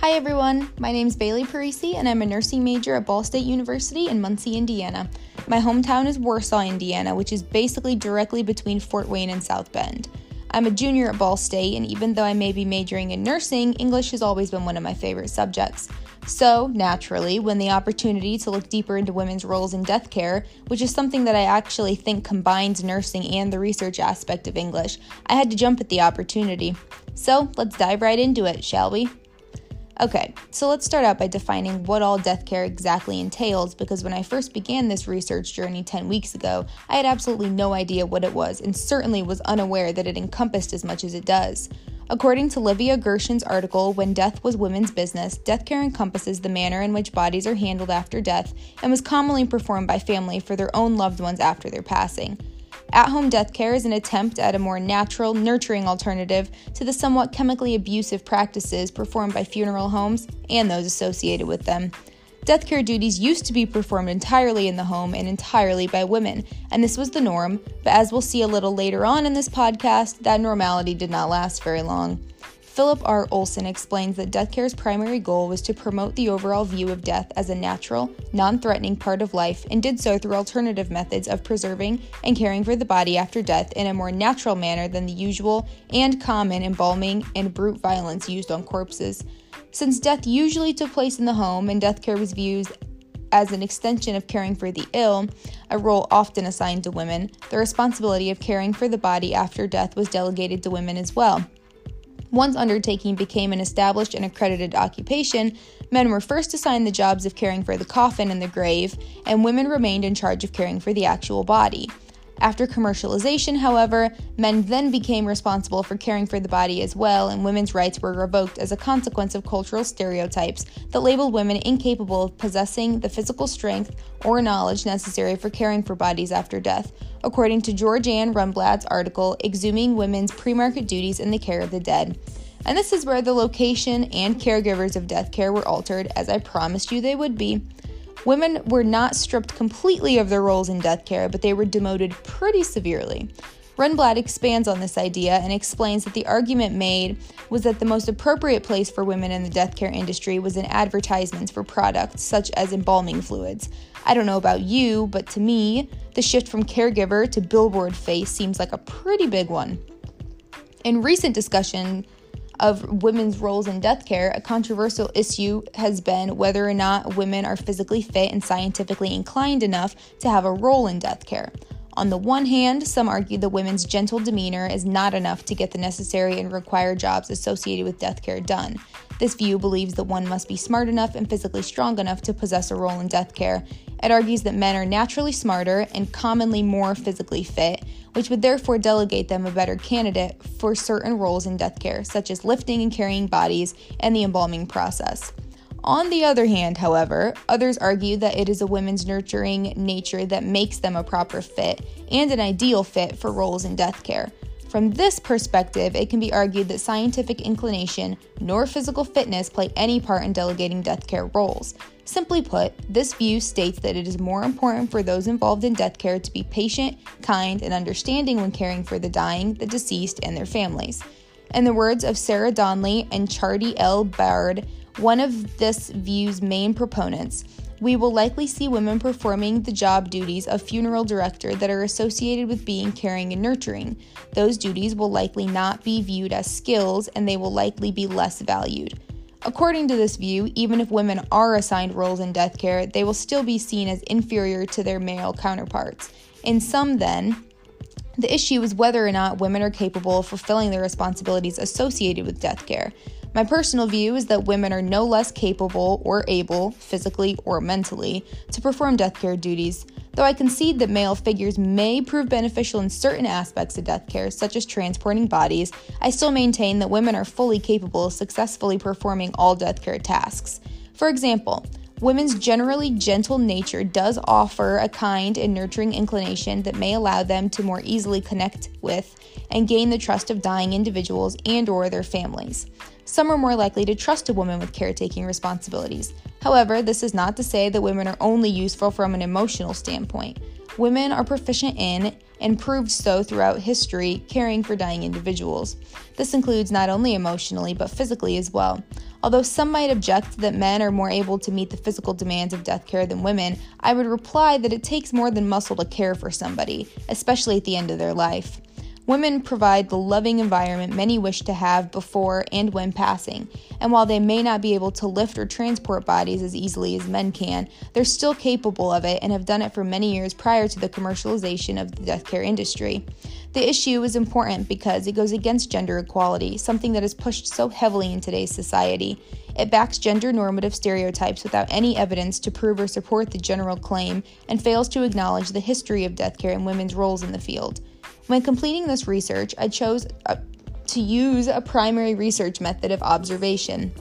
Hi everyone, my name is Bailey Parisi and I'm a nursing major at Ball State University in Muncie, Indiana. My hometown is Warsaw, Indiana, which is basically directly between Fort Wayne and South Bend. I'm a junior at Ball State, and even though I may be majoring in nursing, English has always been one of my favorite subjects. So, naturally, when the opportunity to look deeper into women's roles in death care, which is something that I actually think combines nursing and the research aspect of English, I had to jump at the opportunity. So, let's dive right into it, shall we? Okay, so let's start out by defining what all death care exactly entails because when I first began this research journey 10 weeks ago, I had absolutely no idea what it was and certainly was unaware that it encompassed as much as it does. According to Livia Gershon's article, When Death Was Women's Business, death care encompasses the manner in which bodies are handled after death and was commonly performed by family for their own loved ones after their passing. At home death care is an attempt at a more natural, nurturing alternative to the somewhat chemically abusive practices performed by funeral homes and those associated with them. Death care duties used to be performed entirely in the home and entirely by women, and this was the norm, but as we'll see a little later on in this podcast, that normality did not last very long. Philip R. Olson explains that death care's primary goal was to promote the overall view of death as a natural, non threatening part of life and did so through alternative methods of preserving and caring for the body after death in a more natural manner than the usual and common embalming and brute violence used on corpses. Since death usually took place in the home and death care was viewed as an extension of caring for the ill, a role often assigned to women, the responsibility of caring for the body after death was delegated to women as well. Once undertaking became an established and accredited occupation, men were first assigned the jobs of caring for the coffin and the grave, and women remained in charge of caring for the actual body. After commercialization, however, men then became responsible for caring for the body as well, and women's rights were revoked as a consequence of cultural stereotypes that labeled women incapable of possessing the physical strength or knowledge necessary for caring for bodies after death, according to George Georganne Rundblad's article, Exhuming Women's Pre-Market Duties in the Care of the Dead. And this is where the location and caregivers of death care were altered, as I promised you they would be. Women were not stripped completely of their roles in death care, but they were demoted pretty severely. Rundblad expands on this idea and explains that the argument made was that the most appropriate place for women in the death care industry was in advertisements for products such as embalming fluids. I don't know about you, but to me, the shift from caregiver to billboard face seems like a pretty big one. In recent discussion, of women's roles in death care, a controversial issue has been whether or not women are physically fit and scientifically inclined enough to have a role in death care. On the one hand, some argue that women's gentle demeanor is not enough to get the necessary and required jobs associated with death care done. This view believes that one must be smart enough and physically strong enough to possess a role in death care. It argues that men are naturally smarter and commonly more physically fit, which would therefore delegate them a better candidate for certain roles in death care, such as lifting and carrying bodies and the embalming process. On the other hand, however, others argue that it is a woman's nurturing nature that makes them a proper fit and an ideal fit for roles in death care. From this perspective, it can be argued that scientific inclination nor physical fitness play any part in delegating death care roles. Simply put, this view states that it is more important for those involved in death care to be patient, kind, and understanding when caring for the dying, the deceased, and their families. In the words of Sarah Donley and Chardie L. Baird, one of this view's main proponents, we will likely see women performing the job duties of funeral director that are associated with being caring and nurturing. Those duties will likely not be viewed as skills and they will likely be less valued. According to this view, even if women are assigned roles in death care, they will still be seen as inferior to their male counterparts. In sum, then, the issue is whether or not women are capable of fulfilling the responsibilities associated with death care. My personal view is that women are no less capable or able, physically or mentally, to perform death care duties. Though I concede that male figures may prove beneficial in certain aspects of death care, such as transporting bodies, I still maintain that women are fully capable of successfully performing all death care tasks. For example, Women's generally gentle nature does offer a kind and nurturing inclination that may allow them to more easily connect with and gain the trust of dying individuals and or their families. Some are more likely to trust a woman with caretaking responsibilities. However, this is not to say that women are only useful from an emotional standpoint. Women are proficient in and proved so throughout history, caring for dying individuals. This includes not only emotionally, but physically as well. Although some might object that men are more able to meet the physical demands of death care than women, I would reply that it takes more than muscle to care for somebody, especially at the end of their life. Women provide the loving environment many wish to have before and when passing, and while they may not be able to lift or transport bodies as easily as men can, they're still capable of it and have done it for many years prior to the commercialization of the death care industry. The issue is important because it goes against gender equality, something that is pushed so heavily in today's society. It backs gender normative stereotypes without any evidence to prove or support the general claim and fails to acknowledge the history of death care and women's roles in the field. When completing this research, I chose a, to use a primary research method of observation.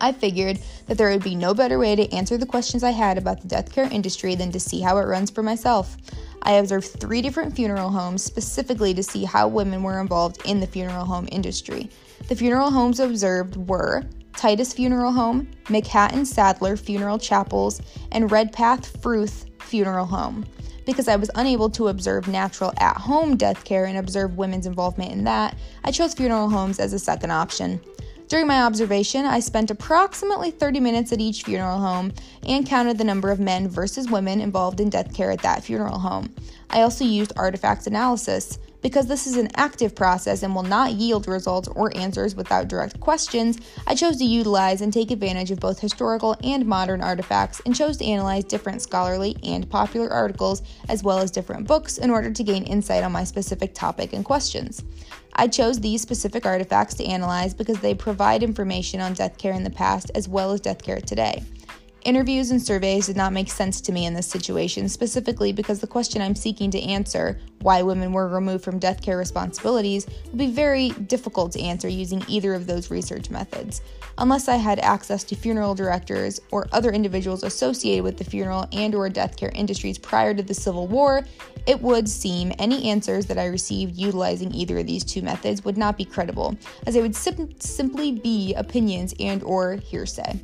I figured that there would be no better way to answer the questions I had about the death care industry than to see how it runs for myself. I observed three different funeral homes specifically to see how women were involved in the funeral home industry. The funeral homes observed were Titus Funeral Home, McHatton Sadler Funeral Chapels, and Redpath Fruth Funeral Home because I was unable to observe natural at home death care and observe women's involvement in that, I chose funeral homes as a second option. During my observation, I spent approximately 30 minutes at each funeral home and counted the number of men versus women involved in death care at that funeral home. I also used artifact analysis. Because this is an active process and will not yield results or answers without direct questions, I chose to utilize and take advantage of both historical and modern artifacts and chose to analyze different scholarly and popular articles as well as different books in order to gain insight on my specific topic and questions. I chose these specific artifacts to analyze because they provide information on death care in the past as well as death care today. Interviews and surveys did not make sense to me in this situation, specifically because the question I'm seeking to answer, why women were removed from death care responsibilities, would be very difficult to answer using either of those research methods. Unless I had access to funeral directors or other individuals associated with the funeral and or death care industries prior to the Civil War, it would seem any answers that I received utilizing either of these two methods would not be credible, as they would sim- simply be opinions and or hearsay.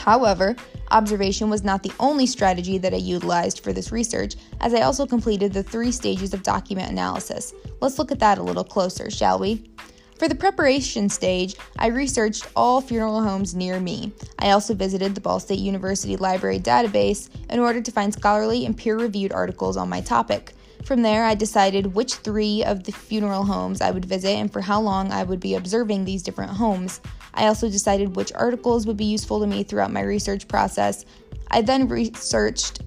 However, observation was not the only strategy that I utilized for this research, as I also completed the three stages of document analysis. Let's look at that a little closer, shall we? For the preparation stage, I researched all funeral homes near me. I also visited the Ball State University Library database in order to find scholarly and peer reviewed articles on my topic. From there, I decided which three of the funeral homes I would visit and for how long I would be observing these different homes. I also decided which articles would be useful to me throughout my research process. I then researched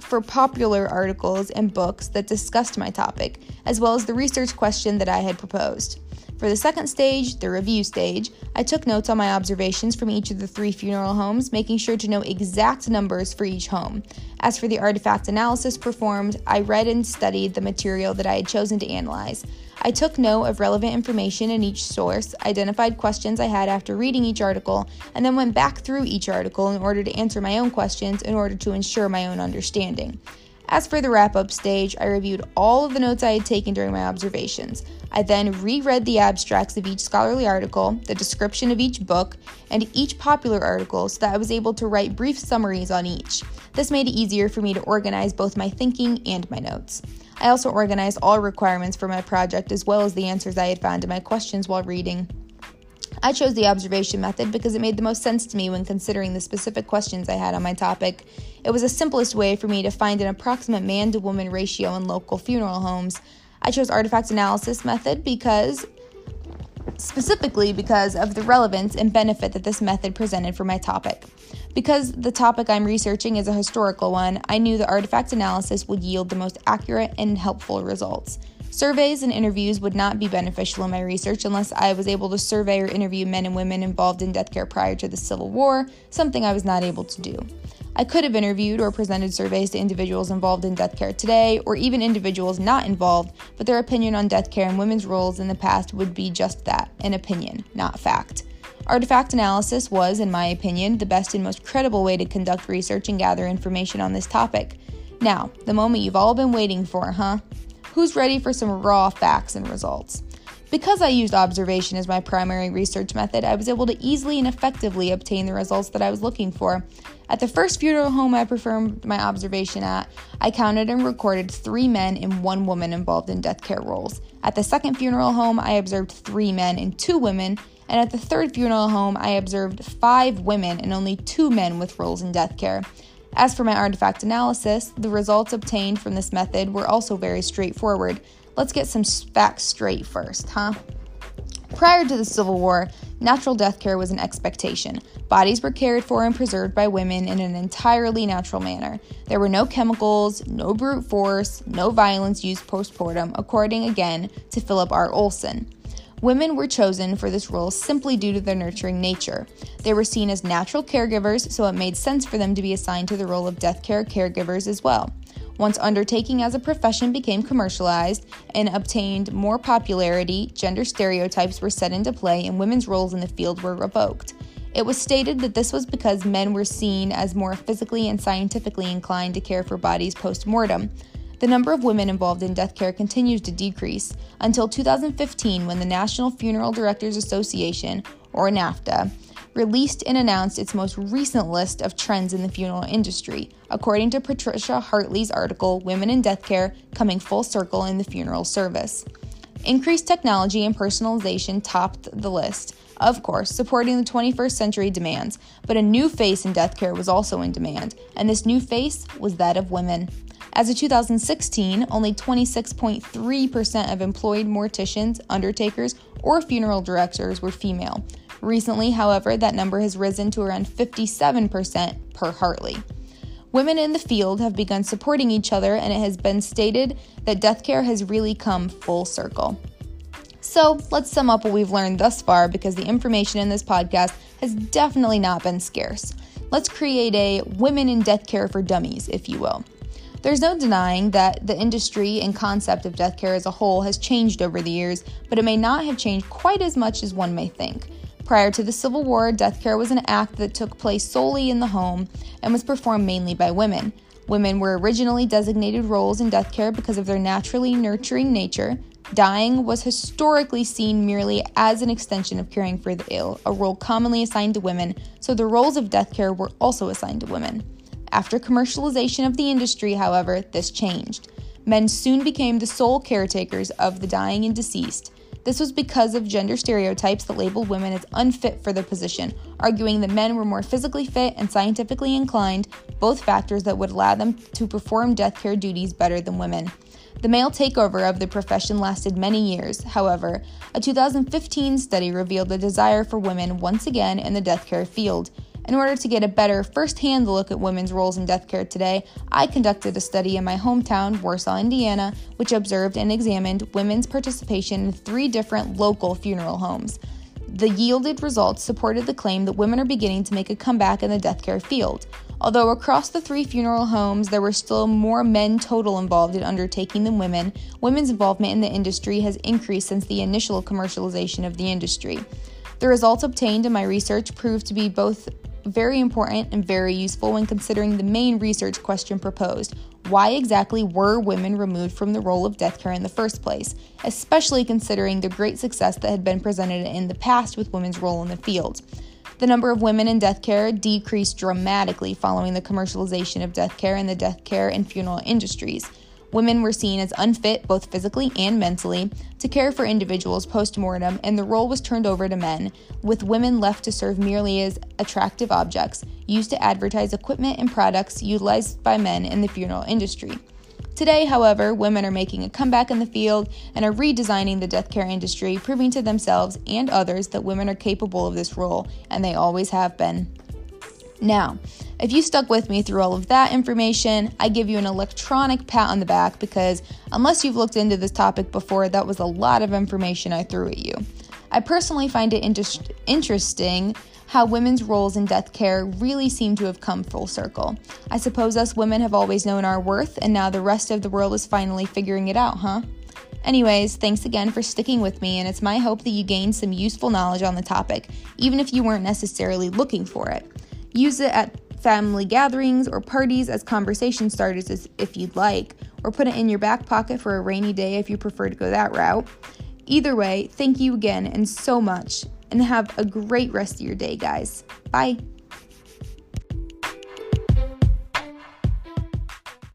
for popular articles and books that discussed my topic, as well as the research question that I had proposed. For the second stage, the review stage, I took notes on my observations from each of the three funeral homes, making sure to know exact numbers for each home. As for the artifact analysis performed, I read and studied the material that I had chosen to analyze. I took note of relevant information in each source, identified questions I had after reading each article, and then went back through each article in order to answer my own questions in order to ensure my own understanding. As for the wrap up stage, I reviewed all of the notes I had taken during my observations. I then reread the abstracts of each scholarly article, the description of each book, and each popular article so that I was able to write brief summaries on each. This made it easier for me to organize both my thinking and my notes. I also organized all requirements for my project as well as the answers I had found to my questions while reading. I chose the observation method because it made the most sense to me when considering the specific questions I had on my topic. It was the simplest way for me to find an approximate man to woman ratio in local funeral homes. I chose artifact analysis method because specifically because of the relevance and benefit that this method presented for my topic. Because the topic I'm researching is a historical one, I knew the artifact analysis would yield the most accurate and helpful results. Surveys and interviews would not be beneficial in my research unless I was able to survey or interview men and women involved in death care prior to the Civil War, something I was not able to do. I could have interviewed or presented surveys to individuals involved in death care today, or even individuals not involved, but their opinion on death care and women's roles in the past would be just that an opinion, not fact. Artifact analysis was, in my opinion, the best and most credible way to conduct research and gather information on this topic. Now, the moment you've all been waiting for, huh? Who's ready for some raw facts and results? Because I used observation as my primary research method, I was able to easily and effectively obtain the results that I was looking for. At the first funeral home I performed my observation at, I counted and recorded three men and one woman involved in death care roles. At the second funeral home, I observed three men and two women, and at the third funeral home, I observed five women and only two men with roles in death care. As for my artifact analysis, the results obtained from this method were also very straightforward. Let's get some facts straight first, huh? Prior to the Civil War, natural death care was an expectation. Bodies were cared for and preserved by women in an entirely natural manner. There were no chemicals, no brute force, no violence used postmortem, according again to Philip R. Olson. Women were chosen for this role simply due to their nurturing nature. They were seen as natural caregivers, so it made sense for them to be assigned to the role of death care caregivers as well. Once undertaking as a profession became commercialized and obtained more popularity, gender stereotypes were set into play and women's roles in the field were revoked. It was stated that this was because men were seen as more physically and scientifically inclined to care for bodies post mortem. The number of women involved in death care continues to decrease until 2015 when the National Funeral Directors Association, or NFDA, released and announced its most recent list of trends in the funeral industry, according to Patricia Hartley's article, Women in Death Care Coming Full Circle in the Funeral Service. Increased technology and personalization topped the list, of course, supporting the 21st century demands, but a new face in death care was also in demand, and this new face was that of women. As of 2016, only 26.3% of employed morticians, undertakers, or funeral directors were female. Recently, however, that number has risen to around 57% per Hartley. Women in the field have begun supporting each other, and it has been stated that death care has really come full circle. So, let's sum up what we've learned thus far because the information in this podcast has definitely not been scarce. Let's create a Women in Death Care for Dummies, if you will. There's no denying that the industry and concept of death care as a whole has changed over the years, but it may not have changed quite as much as one may think. Prior to the Civil War, death care was an act that took place solely in the home and was performed mainly by women. Women were originally designated roles in death care because of their naturally nurturing nature. Dying was historically seen merely as an extension of caring for the ill, a role commonly assigned to women, so the roles of death care were also assigned to women. After commercialization of the industry, however, this changed. Men soon became the sole caretakers of the dying and deceased. This was because of gender stereotypes that labeled women as unfit for the position, arguing that men were more physically fit and scientifically inclined, both factors that would allow them to perform death care duties better than women. The male takeover of the profession lasted many years. However, a 2015 study revealed a desire for women once again in the death care field. In order to get a better first hand look at women's roles in death care today, I conducted a study in my hometown, Warsaw, Indiana, which observed and examined women's participation in three different local funeral homes. The yielded results supported the claim that women are beginning to make a comeback in the death care field. Although across the three funeral homes there were still more men total involved in undertaking than women, women's involvement in the industry has increased since the initial commercialization of the industry. The results obtained in my research proved to be both very important and very useful when considering the main research question proposed why exactly were women removed from the role of death care in the first place, especially considering the great success that had been presented in the past with women's role in the field. The number of women in death care decreased dramatically following the commercialization of death care in the death care and funeral industries. Women were seen as unfit, both physically and mentally, to care for individuals post mortem, and the role was turned over to men, with women left to serve merely as attractive objects, used to advertise equipment and products utilized by men in the funeral industry. Today, however, women are making a comeback in the field and are redesigning the death care industry, proving to themselves and others that women are capable of this role, and they always have been. Now, if you stuck with me through all of that information, I give you an electronic pat on the back because unless you've looked into this topic before, that was a lot of information I threw at you. I personally find it inter- interesting how women's roles in death care really seem to have come full circle. I suppose us women have always known our worth, and now the rest of the world is finally figuring it out, huh? Anyways, thanks again for sticking with me, and it's my hope that you gained some useful knowledge on the topic, even if you weren't necessarily looking for it. Use it at family gatherings or parties as conversation starters if you'd like, or put it in your back pocket for a rainy day if you prefer to go that route. Either way, thank you again and so much, and have a great rest of your day, guys. Bye.